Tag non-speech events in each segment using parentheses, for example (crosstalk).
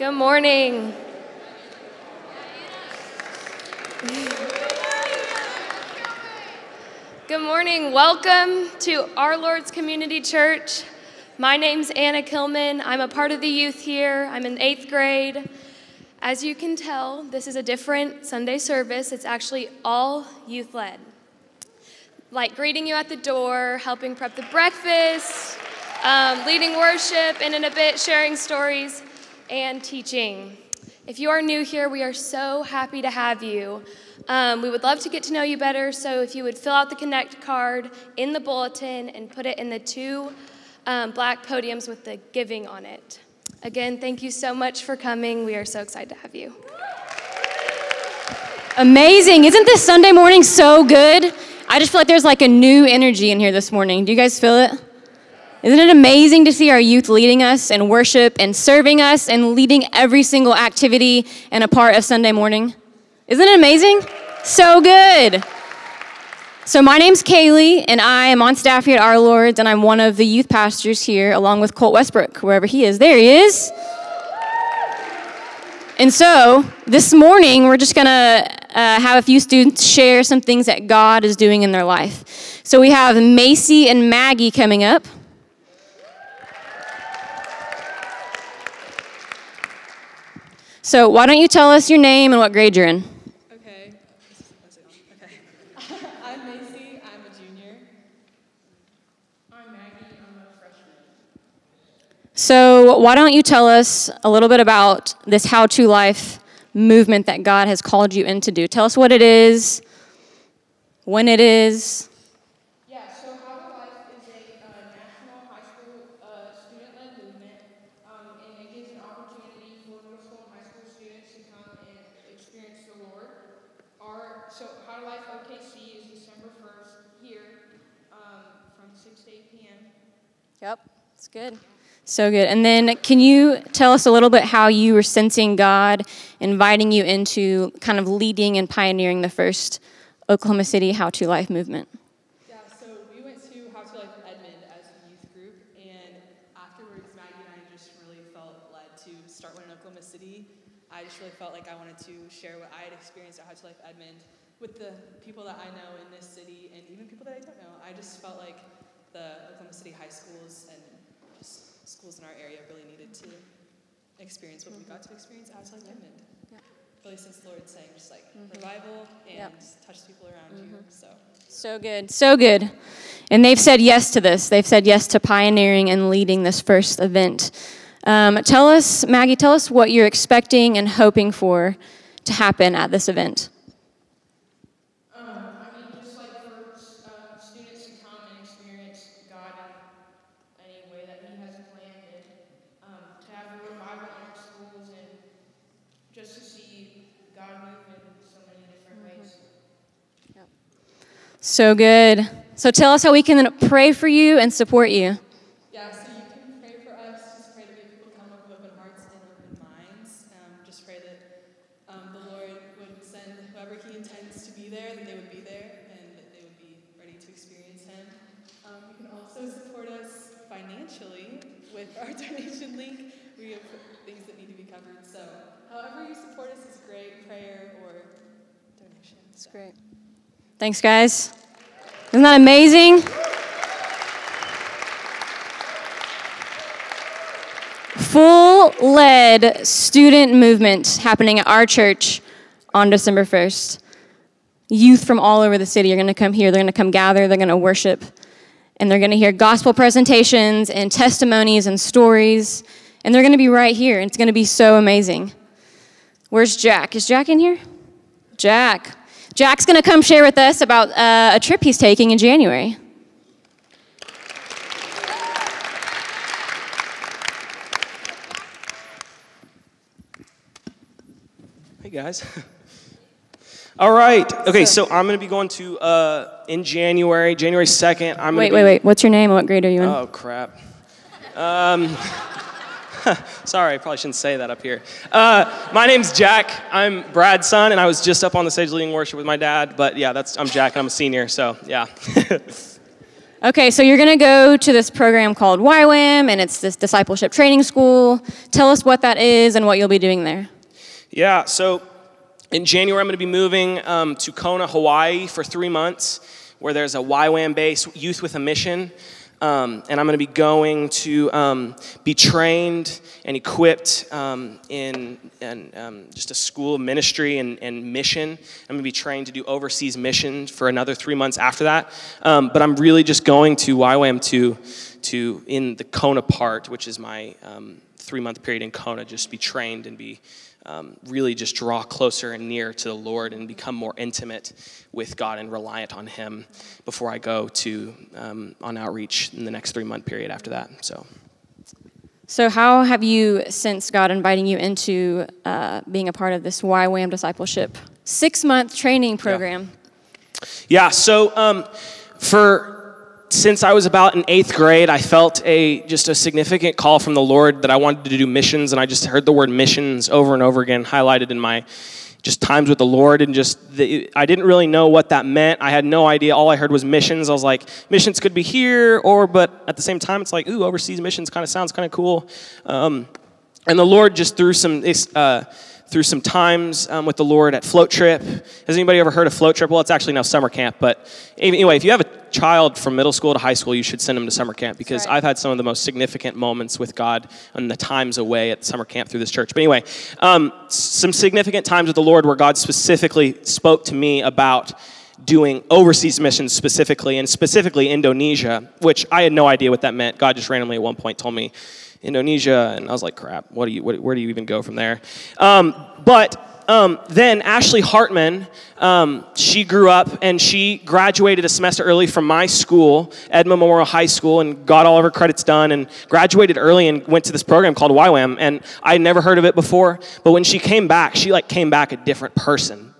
Good morning. Good morning. Welcome to Our Lord's Community Church. My name's Anna Kilman. I'm a part of the youth here. I'm in eighth grade. As you can tell, this is a different Sunday service. It's actually all youth led. Like greeting you at the door, helping prep the breakfast, um, leading worship, and in a bit, sharing stories and teaching. If you are new here, we are so happy to have you. Um, we would love to get to know you better, so if you would fill out the Connect card in the bulletin and put it in the two um, black podiums with the giving on it. Again, thank you so much for coming. We are so excited to have you. Amazing. Isn't this Sunday morning so good? I just feel like there's like a new energy in here this morning. Do you guys feel it? Isn't it amazing to see our youth leading us in worship and serving us and leading every single activity and a part of Sunday morning? Isn't it amazing? So good. So, my name's Kaylee, and I am on staff here at Our Lord's, and I'm one of the youth pastors here, along with Colt Westbrook, wherever he is. There he is. And so, this morning, we're just gonna uh, have a few students share some things that God is doing in their life. So, we have Macy and Maggie coming up. So, why don't you tell us your name and what grade you're in? Okay. Okay. (laughs) I'm Macy. I'm a junior. I'm Maggie. I'm a freshman. So, why don't you tell us a little bit about this How to Life movement that God has called you in to do? Tell us what it is, when it is. Yeah, so How to Life is a uh, national high school uh, student-led movement, um, and it gives an opportunity for middle school and high school students to come and experience the Lord. Our so How to Life OKC is December 1st here um, from 6 to 8 p.m. Yep, it's good. So good. And then, can you tell us a little bit how you were sensing God inviting you into kind of leading and pioneering the first Oklahoma City How to Life movement? Yeah, so we went to How to Life Edmond as a youth group, and afterwards, Maggie and I just really felt led to start one in Oklahoma City. I just really felt like I wanted to share what I had experienced at How to Life Edmond with the people that I know in this city and even people that I don't know. I just felt like the Oklahoma City high schools and schools in our area really needed to experience what we got to experience at How to Life Really, since the Lord's saying, just like revival and Yep. touch people around you. So. So good. So good. And they've said yes to this. They've said yes to pioneering and leading this first event. Um, tell us, Maggie, tell us what you're expecting and hoping for to happen at this event. Um, I mean, just like for uh, students to come and experience God in any way that He has planned, and um, to have a revival in our schools, and just to see God move in so many different ways. So good. So tell us how we can pray for you and support you. Yeah, so you can pray for us. Just pray that we people come with open hearts and open minds. Um, just pray that um, the Lord would send whoever He intends to be there, that they would be there, and that they would be ready to experience Him. Um, you can also support us financially with our (laughs) donation link. We have things that need to be covered. So, however you support us is great. Prayer or donation. That's great. Thanks, guys. Isn't that amazing? Full led student movement happening at our church on December 1st. Youth from all over the city are going to come here. They're going to come gather. They're going to worship. And they're going to hear gospel presentations and testimonies and stories. And they're going to be right here. It's going to be so amazing. Where's Jack? Is Jack in here? Jack. Jack's going to come share with us about uh, a trip he's taking in January. Hey guys. (laughs) All right. Okay, so I'm going to be going to uh, in January, January 2nd. I'm Wait, gonna wait, wait. What's your name what grade are you in? Oh crap. Um, (laughs) (laughs) sorry, I probably shouldn't say that up here. Uh, my name's Jack. I'm Brad's son, and I was just up on the stage leading worship with my dad. But yeah, that's I'm Jack, and I'm a senior. So yeah. (laughs) Okay, so you're going to go to this program called YWAM, and it's this discipleship training school. Tell us what that is and what you'll be doing there. Yeah, so in January, I'm going to be moving um, to Kona, Hawaii for three months, where there's a YWAM base, Youth with a Mission. Um, and I'm going to be going to um, be trained and equipped um, in, in um, just a school of ministry and, and, mission. I'm going to be trained to do overseas mission for another three months after that. Um, but I'm really just going to YWAM to, to in the Kona part, which is my um, three month period in Kona, just be trained and be um, really just draw closer and near to the Lord and become more intimate with God and reliant on Him before I go to um, on outreach in the next three month period after that. So. So, how have you sensed God inviting you into uh, being a part of this YWAM discipleship six month training program? Yeah, yeah so um, for since I was about in eighth grade, I felt a just a significant call from the Lord that I wanted to do missions, and I just heard the word missions over and over again highlighted in my just times with the Lord, and just the, I didn't really know what that meant. I had no idea. All I heard was missions. I was like, missions could be here, or but at the same time, it's like, ooh, overseas missions kind of sounds kind of cool. Um, and the Lord just threw some. Uh, through some times um, with the Lord at Float Trip. Has anybody ever heard of Float Trip? Well, it's actually now summer camp. But anyway, if you have a child from middle school to high school, you should send them to summer camp because right. I've had some of the most significant moments with God and the times away at summer camp through this church. But anyway, um, some significant times with the Lord where God specifically spoke to me about doing overseas missions specifically, and specifically Indonesia, which I had no idea what that meant. God just randomly at one point told me Indonesia, and I was like, crap, what do you, what, where do you even go from there? Um, but um, then Ashley Hartman, um, she grew up and she graduated a semester early from my school, Edmond Memorial High School, and got all of her credits done and graduated early and went to this program called YWAM. And I never heard of it before, but when she came back, she like came back a different person.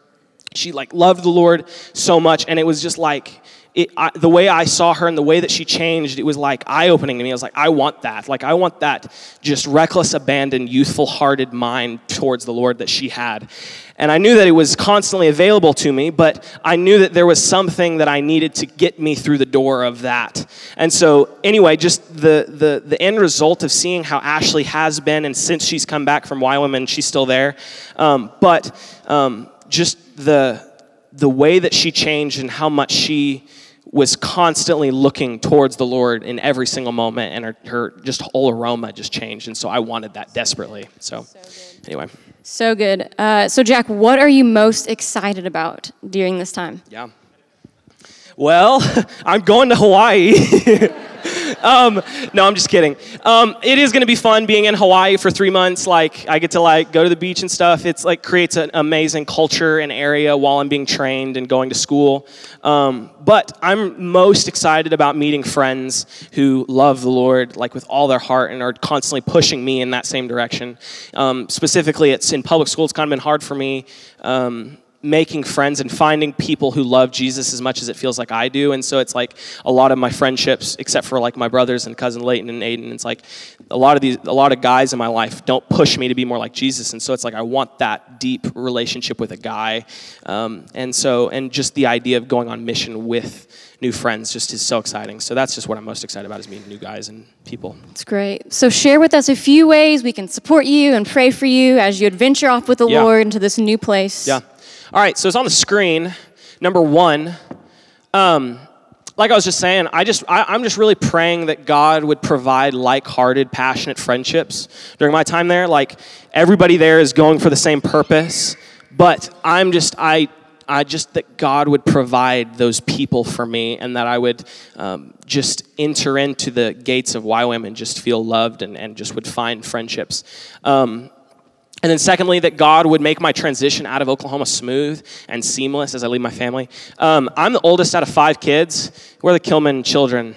She like loved the Lord so much, and it was just like it, I, the way I saw her and the way that she changed, it was like eye opening to me. I was like, I want that. Like, I want that just reckless, abandoned, youthful hearted mind towards the Lord that she had. And I knew that it was constantly available to me, but I knew that there was something that I needed to get me through the door of that. And so, anyway, just the, the, the end result of seeing how Ashley has been, and since she's come back from and she's still there, um, but um, just the, the way that she changed and how much she was constantly looking towards the Lord in every single moment, and her, her just whole aroma just changed. And so I wanted that desperately. So, so anyway. So good. Uh, so, Jack, what are you most excited about during this time? Yeah. Well, (laughs) I'm going to Hawaii. (laughs) um, no, I'm just kidding. Um, it is going to be fun being in Hawaii for three months. Like I get to like go to the beach and stuff. It's like creates an amazing culture and area while I'm being trained and going to school. Um, but I'm most excited about meeting friends who love the Lord like with all their heart and are constantly pushing me in that same direction. Um, specifically, it's in public school. It's kind of been hard for me. Making friends and finding people who love Jesus as much as it feels like I do. And so it's like a lot of my friendships, except for like my brothers and cousin Leighton and Aiden, it's like a lot of these, a lot of guys in my life don't push me to be more like Jesus. And so it's like I want that deep relationship with a guy. Um, and so, and just the idea of going on mission with new friends just is so exciting. So that's just what I'm most excited about is meeting new guys and people. It's great. So share with us a few ways we can support you and pray for you as you adventure off with the yeah. Lord into this new place. Yeah. All right, so it's on the screen. Number one, um, like I was just saying, I just I, am just really praying that God would provide like-hearted, passionate friendships during my time there. Like everybody there is going for the same purpose, but I'm just I I just that God would provide those people for me, and that I would um, just enter into the gates of YWAM and just feel loved and, and just would find friendships. Um, and then, secondly, that God would make my transition out of Oklahoma smooth and seamless as I leave my family. Um, I'm the oldest out of five kids. We're the Kilman children.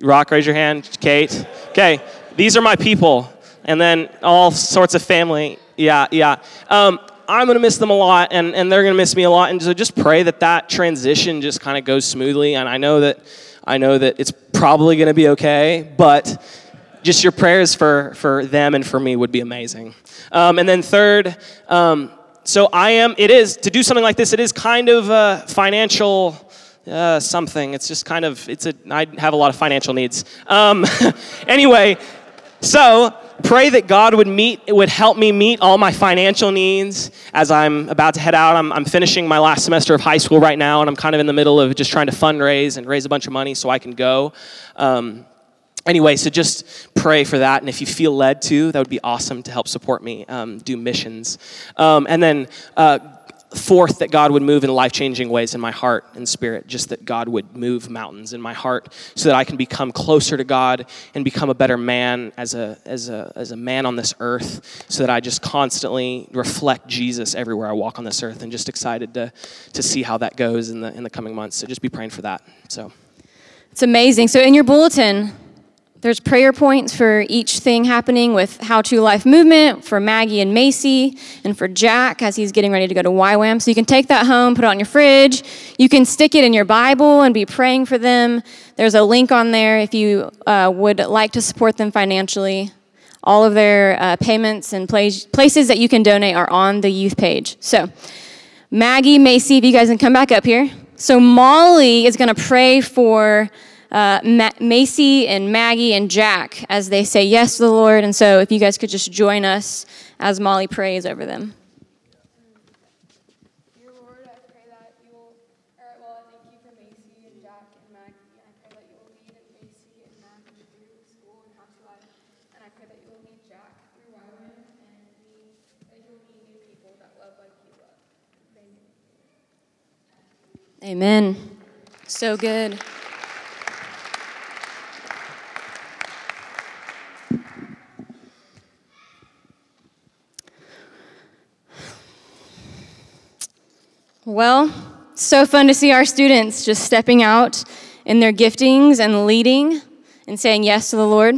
Rock, raise your hand. Kate. Okay, these are my people. And then all sorts of family. Yeah, yeah. Um, I'm going to miss them a lot, and, and they're going to miss me a lot. And so just pray that that transition just kind of goes smoothly. And I know that I know that it's probably going to be okay, but just your prayers for, for them and for me would be amazing. Um, and then third, um, so I am, it is, to do something like this, it is kind of a financial, uh, something. It's just kind of, it's a, I have a lot of financial needs. Um, (laughs) anyway, so pray that God would meet, would help me meet all my financial needs as I'm about to head out. I'm, I'm finishing my last semester of high school right now, and I'm kind of in the middle of just trying to fundraise and raise a bunch of money so I can go. Um, anyway, so just pray for that. And if you feel led to, that would be awesome to help support me um, do missions. Um, and then, uh, fourth, that God would move in life changing ways in my heart and spirit, just that God would move mountains in my heart so that I can become closer to God and become a better man as a, as a, as a man on this earth, so that I just constantly reflect Jesus everywhere I walk on this earth and just excited to, to see how that goes in the, in the coming months. So just be praying for that. So. It's amazing. So in your bulletin, there's prayer points for each thing happening with How to Life Movement, for Maggie and Macy, and for Jack as he's getting ready to go to YWAM. So you can take that home, put it on your fridge. You can stick it in your Bible and be praying for them. There's a link on there if you uh, would like to support them financially. All of their uh, payments and places that you can donate are on the youth page. So, Maggie, Macy, if you guys can come back up here. So, Molly is going to pray for uh, Ma- Macy and Maggie and Jack as they say yes to the Lord. And so, if you guys could just join us as Molly prays over them. Amen. So good. Well, so fun to see our students just stepping out in their giftings and leading and saying yes to the Lord.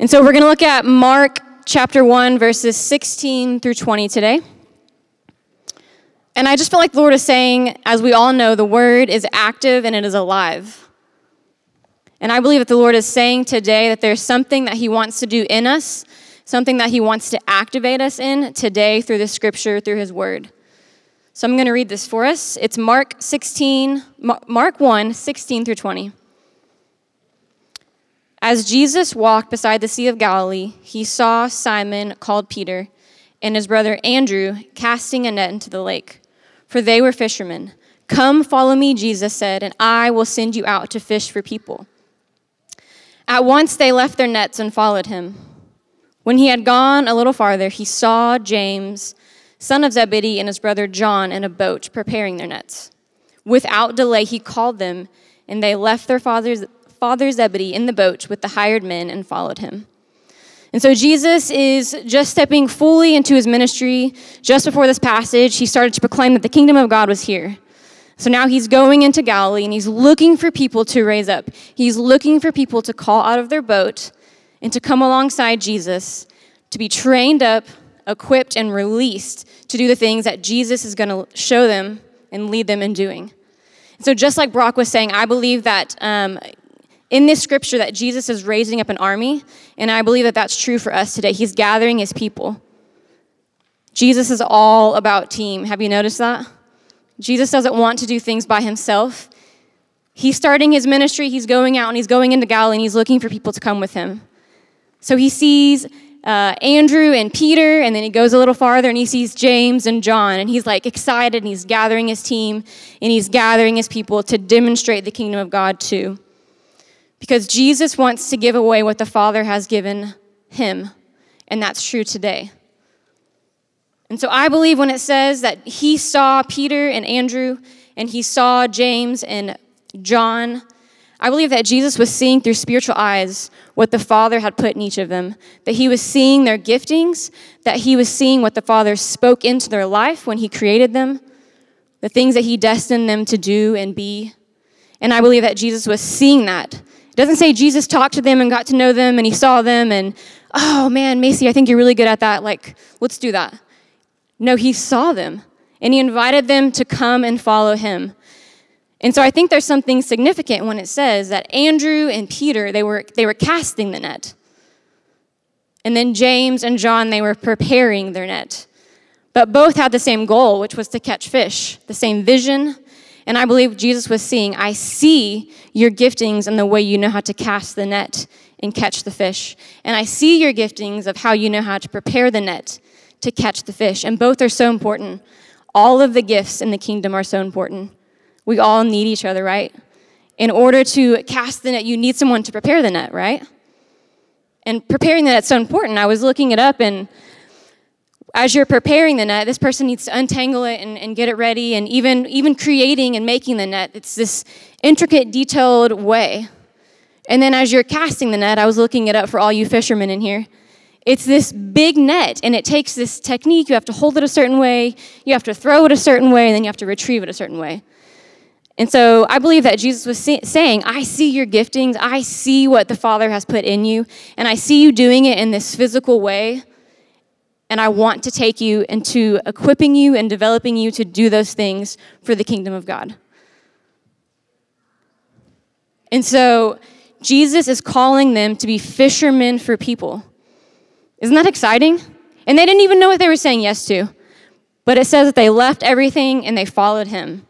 And so we're going to look at Mark chapter 1, verses 16 through 20 today. And I just feel like the Lord is saying, as we all know, the word is active and it is alive. And I believe that the Lord is saying today that there's something that He wants to do in us, something that He wants to activate us in today through the scripture, through His word. So I'm going to read this for us. It's Mark 16, Mark 1, 16 through 20. As Jesus walked beside the Sea of Galilee, he saw Simon, called Peter, and his brother Andrew casting a net into the lake, for they were fishermen. Come, follow me, Jesus said, and I will send you out to fish for people. At once they left their nets and followed him. When he had gone a little farther, he saw James son of Zebedee, and his brother John in a boat preparing their nets. Without delay, he called them, and they left their father's, father Zebedee in the boat with the hired men and followed him. And so Jesus is just stepping fully into his ministry. Just before this passage, he started to proclaim that the kingdom of God was here. So now he's going into Galilee and he's looking for people to raise up. He's looking for people to call out of their boat and to come alongside Jesus, to be trained up, equipped, and released to do the things that Jesus is going to show them and lead them in doing. So, just like Brock was saying, I believe that um, in this scripture that Jesus is raising up an army, and I believe that that's true for us today. He's gathering his people. Jesus is all about team. Have you noticed that? Jesus doesn't want to do things by himself. He's starting his ministry, he's going out and he's going into Galilee and he's looking for people to come with him. So he sees uh, Andrew and Peter, and then he goes a little farther and he sees James and John, and he's like excited and he's gathering his team and he's gathering his people to demonstrate the kingdom of God too. Because Jesus wants to give away what the Father has given him, and that's true today. And so I believe when it says that he saw Peter and Andrew, and he saw James and John, I believe that Jesus was seeing through spiritual eyes what the Father had put in each of them, that he was seeing their giftings, that he was seeing what the Father spoke into their life when he created them, the things that he destined them to do and be. And I believe that Jesus was seeing that. It doesn't say Jesus talked to them and got to know them and he saw them and, oh man, Macy, I think you're really good at that. Like, let's do that. No, he saw them and he invited them to come and follow him. And so I think there's something significant when it says that Andrew and Peter, they were, they were casting the net. And then James and John, they were preparing their net. But both had the same goal, which was to catch fish, the same vision. And I believe Jesus was seeing, I see your giftings and the way you know how to cast the net and catch the fish. And I see your giftings of how you know how to prepare the net to catch the fish. And both are so important. All of the gifts in the kingdom are so important. We all need each other, right? In order to cast the net, you need someone to prepare the net, right? And preparing the net is so important. I was looking it up, and as you're preparing the net, this person needs to untangle it and, and get it ready, and even, even creating and making the net, it's this intricate, detailed way. And then as you're casting the net, I was looking it up for all you fishermen in here. It's this big net, and it takes this technique. You have to hold it a certain way, you have to throw it a certain way, and then you have to retrieve it a certain way. And so I believe that Jesus was saying, I see your giftings, I see what the Father has put in you, and I see you doing it in this physical way. And I want to take you into equipping you and developing you to do those things for the kingdom of God. And so Jesus is calling them to be fishermen for people. Isn't that exciting? And they didn't even know what they were saying yes to. But it says that they left everything and they followed him.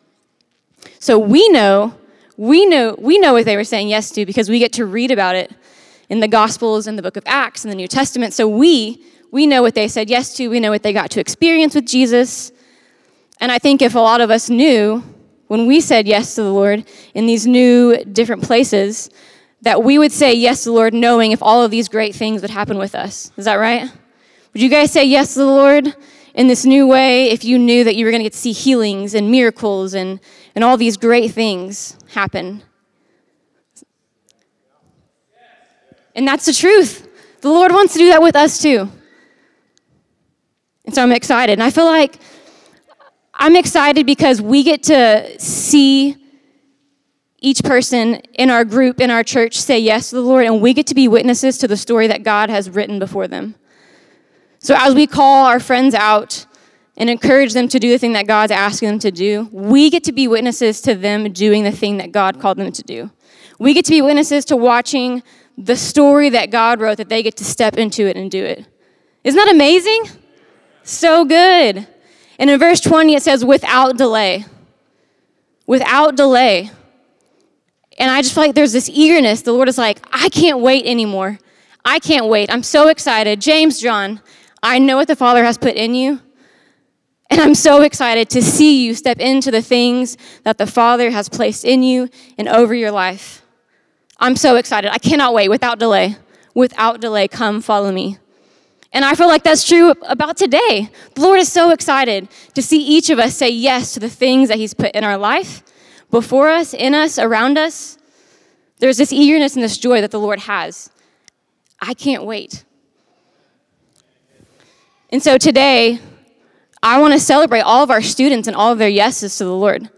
So we know, we know, we know what they were saying yes to because we get to read about it in the Gospels and the book of Acts and the New Testament. So we we know what they said yes to, we know what they got to experience with Jesus. And I think if a lot of us knew when we said yes to the Lord in these new different places, that we would say yes to the Lord knowing if all of these great things would happen with us. Is that right? Would you guys say yes to the Lord in this new way if you knew that you were going to get to see healings and miracles and, and all these great things happen? And that's the truth. The Lord wants to do that with us too. And so I'm excited. And I feel like I'm excited because we get to see each person in our group, in our church, say yes to the Lord, and we get to be witnesses to the story that God has written before them. So as we call our friends out and encourage them to do the thing that God's asking them to do, we get to be witnesses to them doing the thing that God called them to do. We get to be witnesses to watching the story that God wrote, that they get to step into it and do it. Isn't that amazing? So good. And in verse 20, it says, without delay. Without delay. And I just feel like there's this eagerness. The Lord is like, I can't wait anymore. I can't wait. I'm so excited. James, John, I know what the Father has put in you. And I'm so excited to see you step into the things that the Father has placed in you and over your life. I'm so excited. I cannot wait without delay. Without delay, come follow me. And I feel like that's true about today. The Lord is so excited to see each of us say yes to the things that He's put in our life, before us, in us, around us. There's this eagerness and this joy that the Lord has. I can't wait. And so today, I want to celebrate all of our students and all of their yeses to the Lord.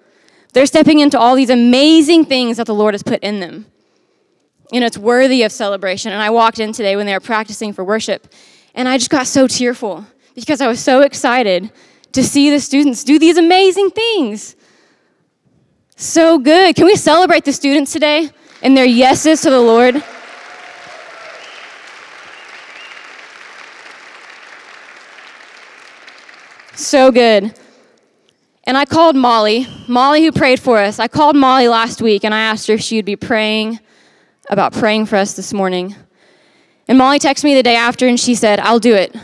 They're stepping into all these amazing things that the Lord has put in them. And it's worthy of celebration. And I walked in today when they were practicing for worship, and I just got so tearful because I was so excited to see the students do these amazing things. So good. Can we celebrate the students today and their yeses to the Lord? So good. And I called Molly, Molly who prayed for us. I called Molly last week and I asked her if she would be praying about praying for us this morning. And Molly texted me the day after and she said, I'll do it.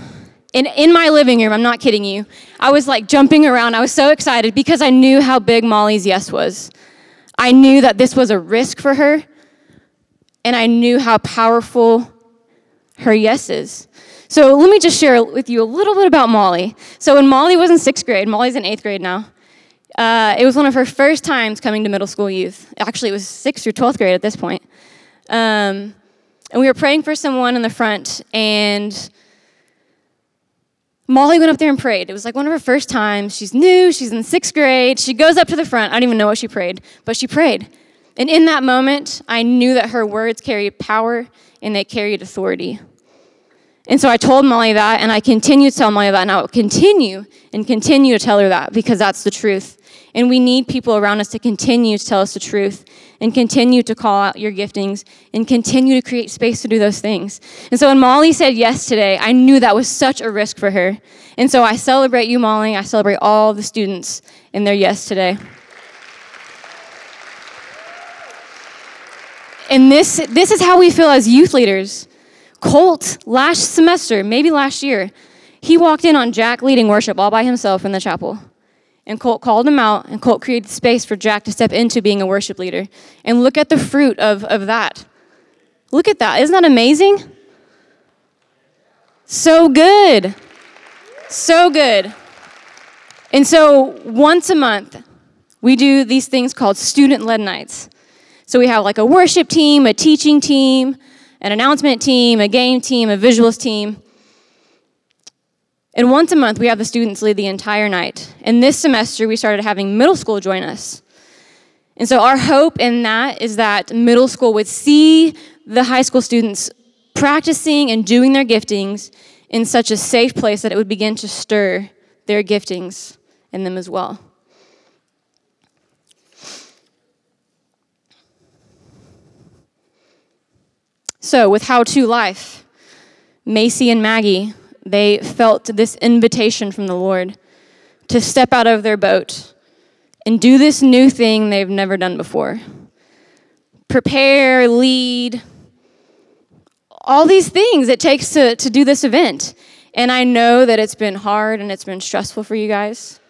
And in my living room, I'm not kidding you, I was like jumping around. I was so excited because I knew how big Molly's yes was. I knew that this was a risk for her, and I knew how powerful her yes is. So let me just share with you a little bit about Molly. So when Molly was in sixth grade, Molly's in eighth grade now. Uh, it was one of her first times coming to middle school youth. Actually, it was sixth or twelfth grade at this point. Um, and we were praying for someone in the front, and Molly went up there and prayed. It was like one of her first times. She's new, she's in sixth grade. She goes up to the front. I don't even know what she prayed, but she prayed. And in that moment, I knew that her words carried power and they carried authority. And so I told Molly that, and I continue to tell Molly that, and I will continue and continue to tell her that because that's the truth. And we need people around us to continue to tell us the truth and continue to call out your giftings and continue to create space to do those things. And so when Molly said yes today, I knew that was such a risk for her. And so I celebrate you, Molly. I celebrate all the students in their yes today. And this, this is how we feel as youth leaders. Colt, last semester, maybe last year, he walked in on Jack leading worship all by himself in the chapel. And Colt called him out, and Colt created space for Jack to step into being a worship leader. And look at the fruit of, of that. Look at that. Isn't that amazing? So good. So good. And so once a month, we do these things called student led nights. So we have like a worship team, a teaching team, an announcement team, a game team, a visuals team. And once a month, we have the students lead the entire night. And this semester, we started having middle school join us. And so, our hope in that is that middle school would see the high school students practicing and doing their giftings in such a safe place that it would begin to stir their giftings in them as well. So, with How to Life, Macy and Maggie, they felt this invitation from the Lord to step out of their boat and do this new thing they've never done before. Prepare, lead, all these things it takes to, to do this event. And I know that it's been hard and it's been stressful for you guys.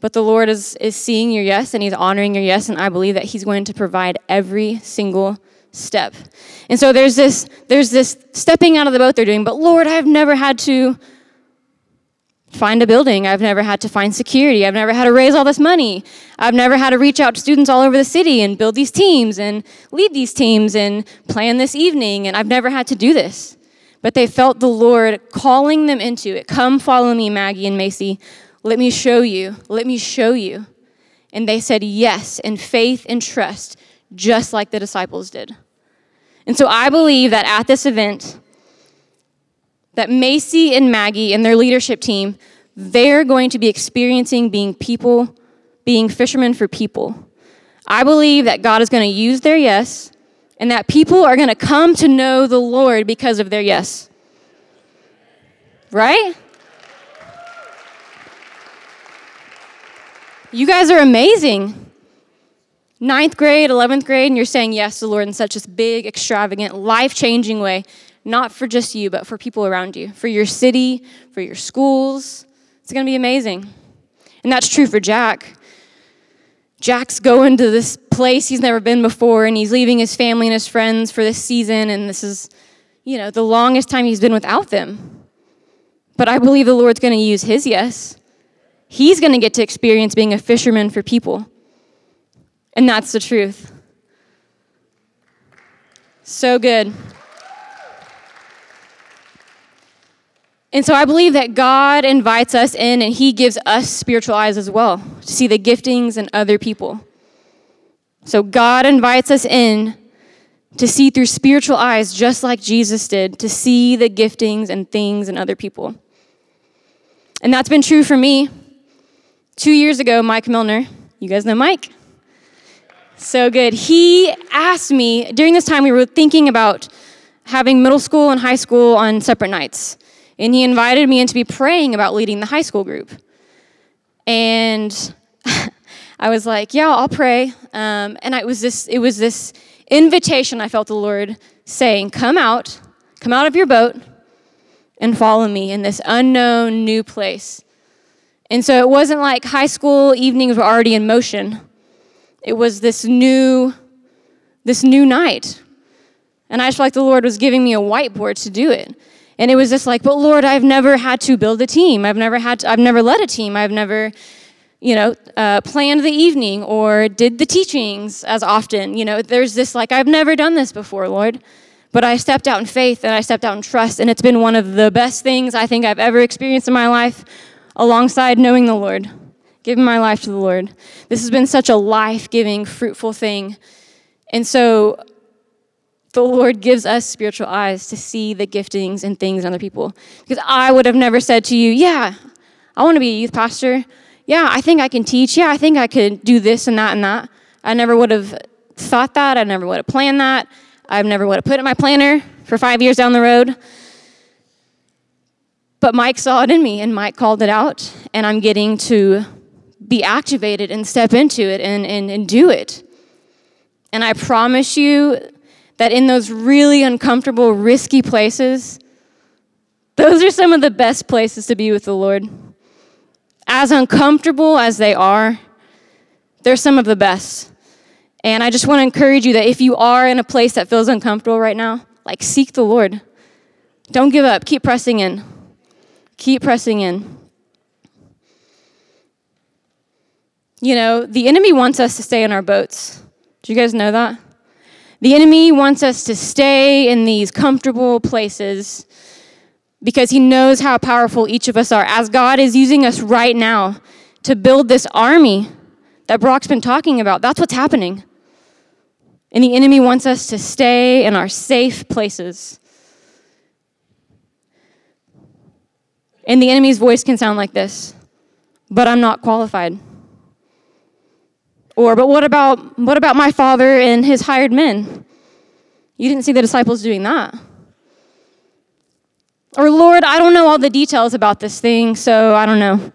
But the Lord is, is seeing your yes and He's honoring your yes, and I believe that He's going to provide every single step. And so there's this, there's this stepping out of the boat they're doing, but Lord, I've never had to find a building. I've never had to find security. I've never had to raise all this money. I've never had to reach out to students all over the city and build these teams and lead these teams and plan this evening. And I've never had to do this. But they felt the Lord calling them into it. Come follow me, Maggie and Macy. Let me show you. Let me show you. And they said yes in faith and trust, just like the disciples did. And so I believe that at this event, that Macy and Maggie and their leadership team, they're going to be experiencing being people, being fishermen for people. I believe that God is going to use their yes and that people are going to come to know the Lord because of their yes. Right? You guys are amazing ninth grade, 11th grade, and you're saying yes to the Lord in such a big, extravagant, life changing way, not for just you, but for people around you, for your city, for your schools. It's going to be amazing. And that's true for Jack. Jack's going to this place he's never been before, and he's leaving his family and his friends for this season, and this is, you know, the longest time he's been without them. But I believe the Lord's going to use his yes. He's going to get to experience being a fisherman for people. And that's the truth. So good. And so I believe that God invites us in and He gives us spiritual eyes as well to see the giftings in other people. So God invites us in to see through spiritual eyes, just like Jesus did, to see the giftings and things in other people. And that's been true for me. Two years ago, Mike Milner, you guys know Mike? So good. He asked me during this time, we were thinking about having middle school and high school on separate nights. And he invited me in to be praying about leading the high school group. And (laughs) I was like, yeah, I'll pray. Um, and it was this, it was this invitation I felt the Lord saying, come out, come out of your boat and follow me in this unknown new place. And so it wasn't like high school evenings were already in motion. It was this new, this new night. And I just felt like the Lord was giving me a whiteboard to do it. And it was just like, but Lord, I've never had to build a team. I've never had to, I've never led a team. I've never, you know, uh, planned the evening or did the teachings as often. You know, there's this like, I've never done this before, Lord. But I stepped out in faith and I stepped out in trust. And it's been one of the best things I think I've ever experienced in my life alongside knowing the Lord giving my life to the Lord. This has been such a life giving, fruitful thing. And so the Lord gives us spiritual eyes to see the giftings and things in other people. Because I would have never said to you, Yeah, I want to be a youth pastor. Yeah, I think I can teach. Yeah, I think I could do this and that and that. I never would have thought that. I never would have planned that. I never would have put it in my planner for five years down the road. But Mike saw it in me, and Mike called it out, and I'm getting to be activated and step into it and, and, and do it. And I promise you, that in those really uncomfortable, risky places, those are some of the best places to be with the Lord. As uncomfortable as they are, they're some of the best. And I just want to encourage you that if you are in a place that feels uncomfortable right now, like seek the Lord. Don't give up. Keep pressing in. Keep pressing in. You know, the enemy wants us to stay in our boats. Do you guys know that? The enemy wants us to stay in these comfortable places because he knows how powerful each of us are. As God is using us right now to build this army that Brock's been talking about, that's what's happening. And the enemy wants us to stay in our safe places. And the enemy's voice can sound like this but I'm not qualified. Or, but what about, what about my father and his hired men? You didn't see the disciples doing that. Or, Lord, I don't know all the details about this thing, so I don't know.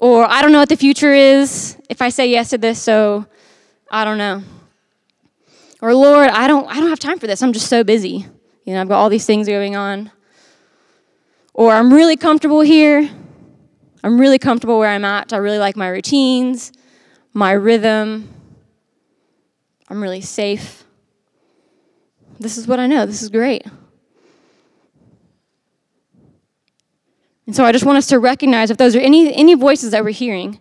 Or, I don't know what the future is if I say yes to this, so I don't know. Or, Lord, I don't, I don't have time for this. I'm just so busy. You know, I've got all these things going on. Or I'm really comfortable here. I'm really comfortable where I'm at. I really like my routines, my rhythm. I'm really safe. This is what I know. This is great. And so I just want us to recognize if those are any, any voices that we're hearing,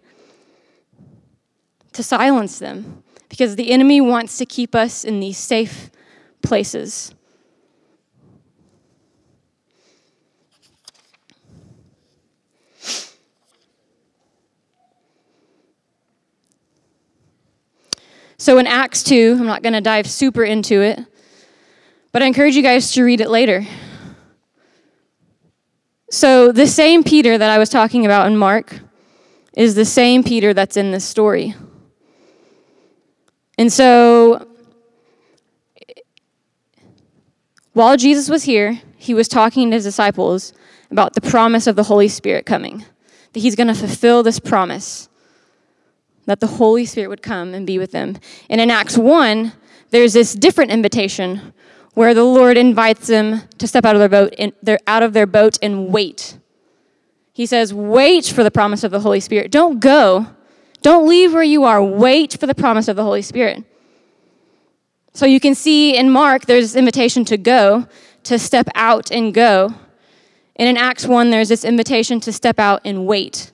to silence them. Because the enemy wants to keep us in these safe places. So in Acts 2, I'm not going to dive super into it, but I encourage you guys to read it later. So the same Peter that I was talking about in Mark is the same Peter that's in this story. And so while Jesus was here, he was talking to his disciples about the promise of the Holy Spirit coming, that he's going to fulfill this promise that the Holy Spirit would come and be with them. And in Acts 1, there's this different invitation where the Lord invites them to step out of their boat and they're out of their boat and wait. He says, "Wait for the promise of the Holy Spirit. Don't go. Don't leave where you are. Wait for the promise of the Holy Spirit." So you can see in Mark there's this invitation to go, to step out and go. And in Acts 1 there's this invitation to step out and wait.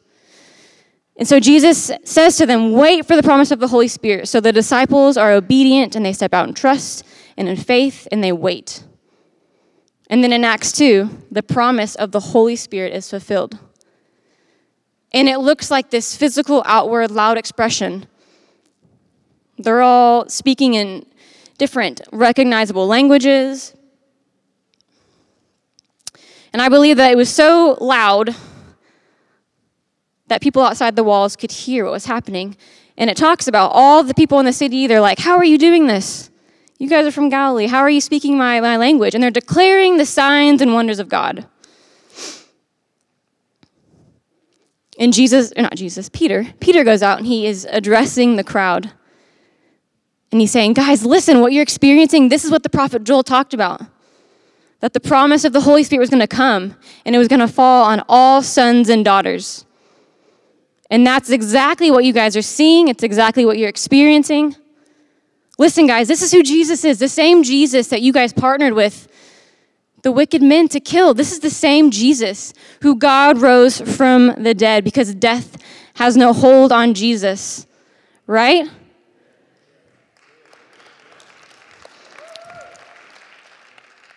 And so Jesus says to them, Wait for the promise of the Holy Spirit. So the disciples are obedient and they step out in trust and in faith and they wait. And then in Acts 2, the promise of the Holy Spirit is fulfilled. And it looks like this physical, outward, loud expression. They're all speaking in different, recognizable languages. And I believe that it was so loud that people outside the walls could hear what was happening. And it talks about all the people in the city, they're like, How are you doing this? You guys are from Galilee. How are you speaking my, my language? And they're declaring the signs and wonders of God. And Jesus, or not Jesus, Peter, Peter goes out and he is addressing the crowd. And he's saying, Guys, listen, what you're experiencing, this is what the prophet Joel talked about. That the promise of the Holy Spirit was going to come and it was going to fall on all sons and daughters. And that's exactly what you guys are seeing. It's exactly what you're experiencing. Listen, guys, this is who Jesus is the same Jesus that you guys partnered with the wicked men to kill. This is the same Jesus who God rose from the dead because death has no hold on Jesus, right?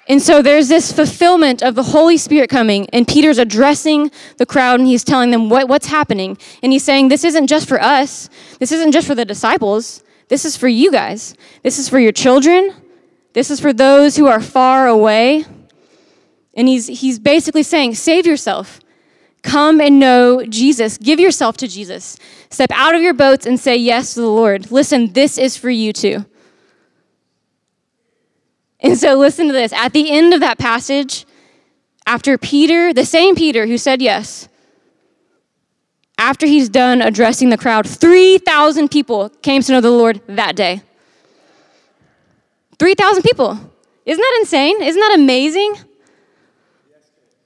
And so there's this fulfillment of the Holy Spirit coming, and Peter's addressing the crowd and he's telling them what, what's happening. And he's saying, This isn't just for us, this isn't just for the disciples, this is for you guys. This is for your children, this is for those who are far away. And he's, he's basically saying, Save yourself. Come and know Jesus. Give yourself to Jesus. Step out of your boats and say yes to the Lord. Listen, this is for you too. And so listen to this. At the end of that passage, after Peter, the same Peter who said yes, after he's done addressing the crowd, 3,000 people came to know the Lord that day. 3,000 people. Isn't that insane? Isn't that amazing?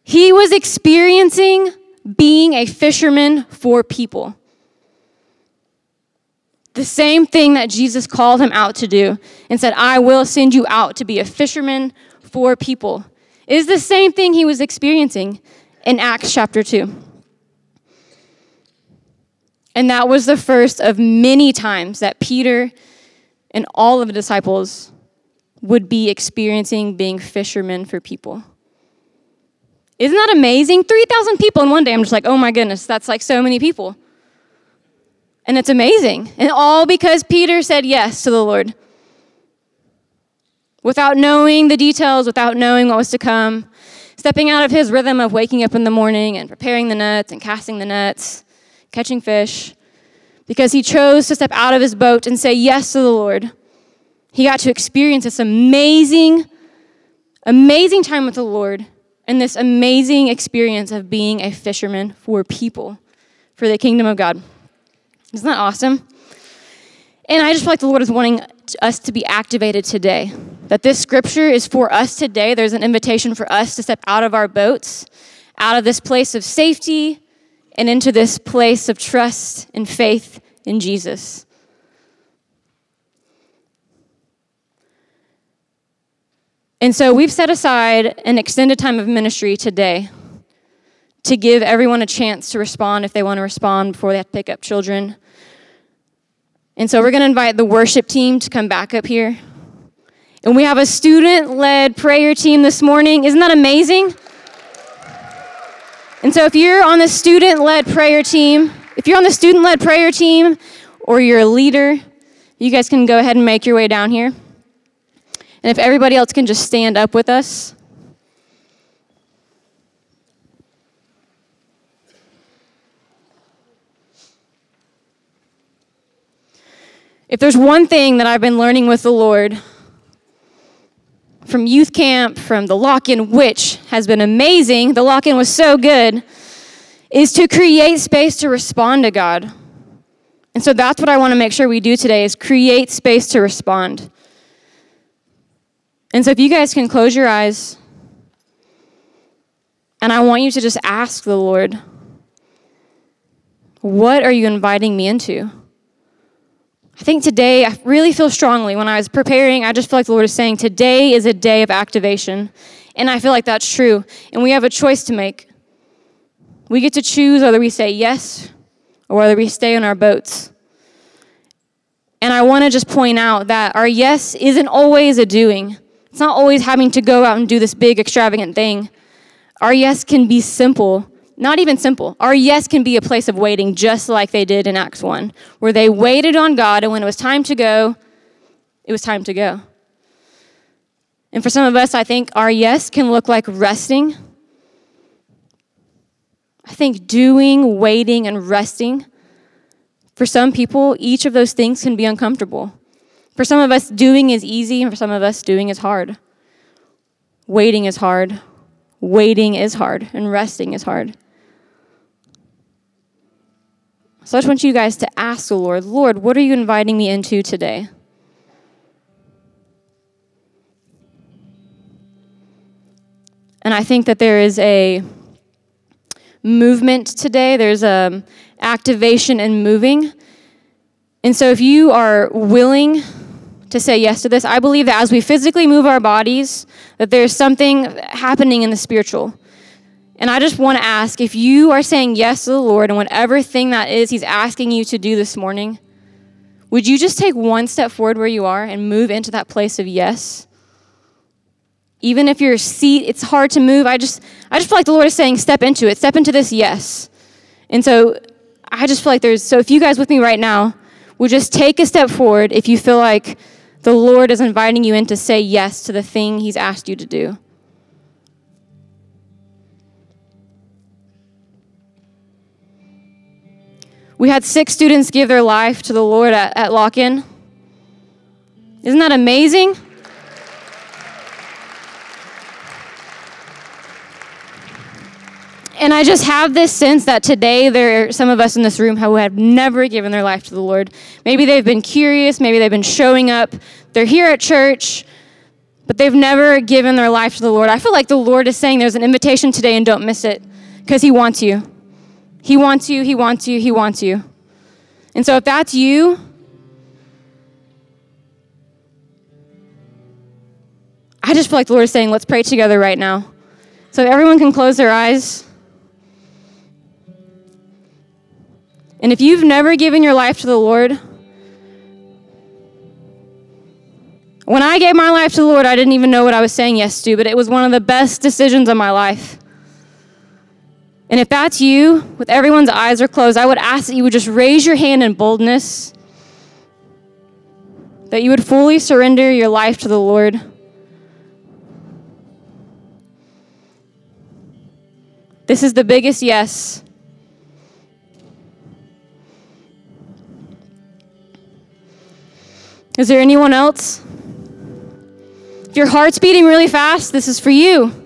He was experiencing being a fisherman for people. The same thing that Jesus called him out to do and said, I will send you out to be a fisherman for people, is the same thing he was experiencing in Acts chapter 2. And that was the first of many times that Peter and all of the disciples would be experiencing being fishermen for people. Isn't that amazing? 3,000 people in one day. I'm just like, oh my goodness, that's like so many people. And it's amazing. And all because Peter said yes to the Lord. Without knowing the details, without knowing what was to come, stepping out of his rhythm of waking up in the morning and preparing the nets and casting the nets, catching fish, because he chose to step out of his boat and say yes to the Lord. He got to experience this amazing, amazing time with the Lord and this amazing experience of being a fisherman for people, for the kingdom of God. Isn't that awesome? And I just feel like the Lord is wanting us to be activated today. That this scripture is for us today. There's an invitation for us to step out of our boats, out of this place of safety, and into this place of trust and faith in Jesus. And so we've set aside an extended time of ministry today to give everyone a chance to respond if they want to respond before they have to pick up children. And so we're going to invite the worship team to come back up here. And we have a student led prayer team this morning. Isn't that amazing? And so if you're on the student led prayer team, if you're on the student led prayer team or you're a leader, you guys can go ahead and make your way down here. And if everybody else can just stand up with us. If there's one thing that I've been learning with the Lord from youth camp, from the lock in, which has been amazing, the lock in was so good, is to create space to respond to God. And so that's what I want to make sure we do today is create space to respond. And so if you guys can close your eyes, and I want you to just ask the Lord, what are you inviting me into? I think today, I really feel strongly when I was preparing, I just feel like the Lord is saying, today is a day of activation. And I feel like that's true. And we have a choice to make. We get to choose whether we say yes or whether we stay in our boats. And I want to just point out that our yes isn't always a doing. It's not always having to go out and do this big, extravagant thing. Our yes can be simple, not even simple. Our yes can be a place of waiting, just like they did in Acts 1, where they waited on God, and when it was time to go, it was time to go. And for some of us, I think our yes can look like resting. I think doing, waiting, and resting. For some people, each of those things can be uncomfortable. For some of us, doing is easy, and for some of us, doing is hard. Waiting is hard. Waiting is hard, and resting is hard. So I just want you guys to ask the Lord, Lord, what are you inviting me into today? And I think that there is a movement today. There's a activation and moving. And so if you are willing to say yes to this. I believe that as we physically move our bodies, that there's something happening in the spiritual. And I just want to ask if you are saying yes to the Lord and whatever thing that is He's asking you to do this morning, would you just take one step forward where you are and move into that place of yes? Even if your seat, it's hard to move. I just, I just feel like the Lord is saying, step into it, step into this yes. And so I just feel like there's, so if you guys with me right now, would just take a step forward if you feel like the Lord is inviting you in to say yes to the thing He's asked you to do. We had six students give their life to the Lord at, at Lock In. Isn't that amazing? And I just have this sense that today there are some of us in this room who have never given their life to the Lord. Maybe they've been curious, maybe they've been showing up, they're here at church, but they've never given their life to the Lord. I feel like the Lord is saying there's an invitation today and don't miss it because He wants you. He wants you, He wants you, He wants you. And so if that's you, I just feel like the Lord is saying, let's pray together right now. So everyone can close their eyes. And if you've never given your life to the Lord, when I gave my life to the Lord, I didn't even know what I was saying yes to, but it was one of the best decisions of my life. And if that's you, with everyone's eyes are closed, I would ask that you would just raise your hand in boldness, that you would fully surrender your life to the Lord. This is the biggest yes. Is there anyone else? If your heart's beating really fast, this is for you.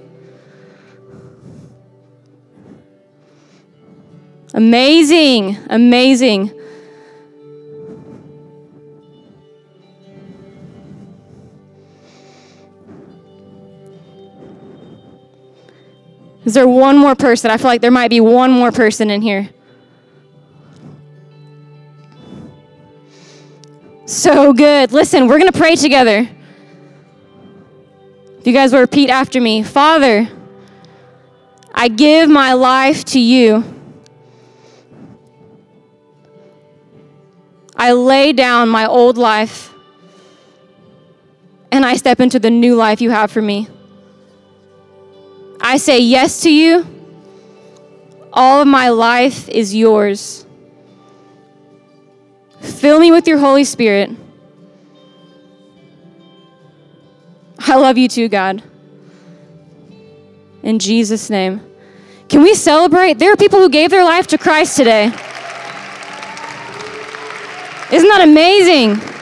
Amazing, amazing. Is there one more person? I feel like there might be one more person in here. So good. Listen, we're going to pray together. If you guys will repeat after me Father, I give my life to you. I lay down my old life and I step into the new life you have for me. I say yes to you. All of my life is yours. Fill me with your Holy Spirit. I love you too, God. In Jesus' name. Can we celebrate? There are people who gave their life to Christ today. Isn't that amazing?